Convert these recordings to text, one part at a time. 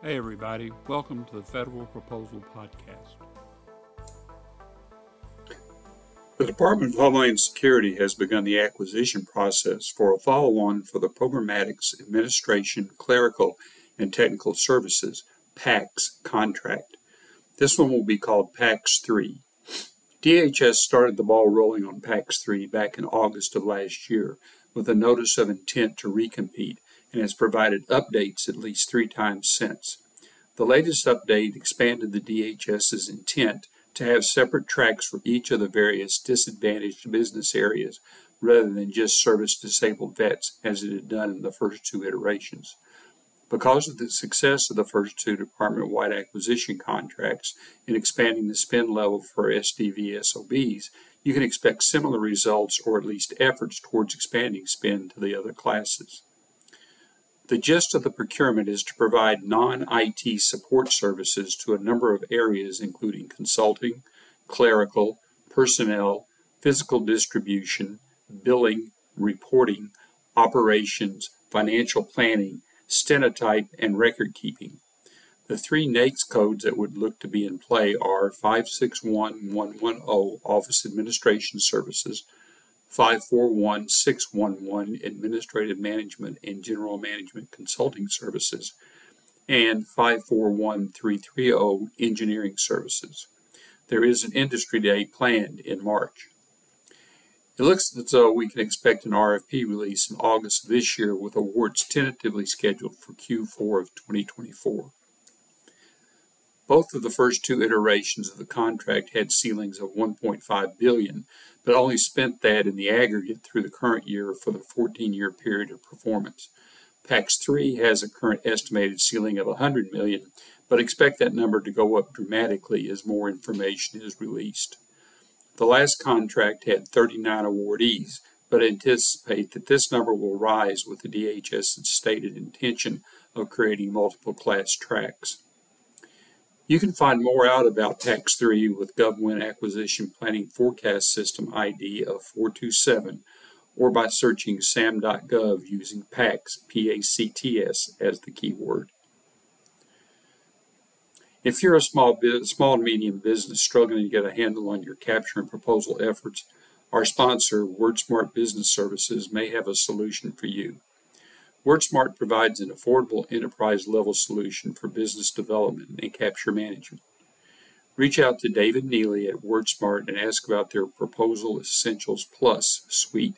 Hey, everybody, welcome to the Federal Proposal Podcast. The Department of Homeland Security has begun the acquisition process for a follow on for the Programmatics Administration Clerical and Technical Services PACTS contract. This one will be called PACTS 3. DHS started the ball rolling on PACTS 3 back in August of last year with a notice of intent to recompete and has provided updates at least three times since. The latest update expanded the DHS's intent to have separate tracks for each of the various disadvantaged business areas rather than just service disabled vets as it had done in the first two iterations. Because of the success of the first two department wide acquisition contracts in expanding the spend level for SDVOSBs, you can expect similar results or at least efforts towards expanding spend to the other classes. The gist of the procurement is to provide non IT support services to a number of areas, including consulting, clerical, personnel, physical distribution, billing, reporting, operations, financial planning, stenotype, and record keeping. The three NAICS codes that would look to be in play are 561110 Office Administration Services, 541611 Administrative Management and General Management Consulting Services, and 541330 Engineering Services. There is an industry day planned in March. It looks as though we can expect an RFP release in August of this year with awards tentatively scheduled for Q4 of 2024. Both of the first two iterations of the contract had ceilings of 1.5 billion, but only spent that in the aggregate through the current year for the 14-year period of performance. PACTS 3 has a current estimated ceiling of 100 million, but expect that number to go up dramatically as more information is released. The last contract had 39 awardees, but anticipate that this number will rise with the DHS's stated intention of creating multiple class tracks. You can find more out about PACTS 3 with GovWin Acquisition Planning Forecast System ID of 427 or by searching sam.gov using PACTS, P-A-C-T-S, as the keyword. If you're a small, small and medium business struggling to get a handle on your capture and proposal efforts, our sponsor, WordSmart Business Services, may have a solution for you. WordSmart provides an affordable enterprise level solution for business development and capture management. Reach out to David Neely at WordSmart and ask about their Proposal Essentials Plus suite.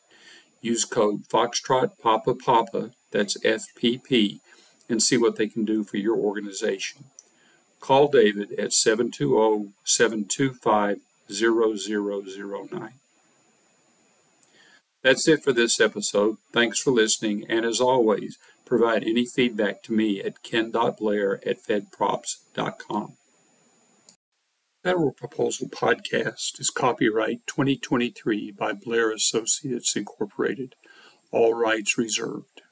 Use code Foxtrot Papa Papa, that's FPP, and see what they can do for your organization. Call David at 720 725 0009. That's it for this episode. Thanks for listening, and as always, provide any feedback to me at ken.blair at fedprops.com. Federal Proposal Podcast is copyright 2023 by Blair Associates Incorporated. All rights reserved.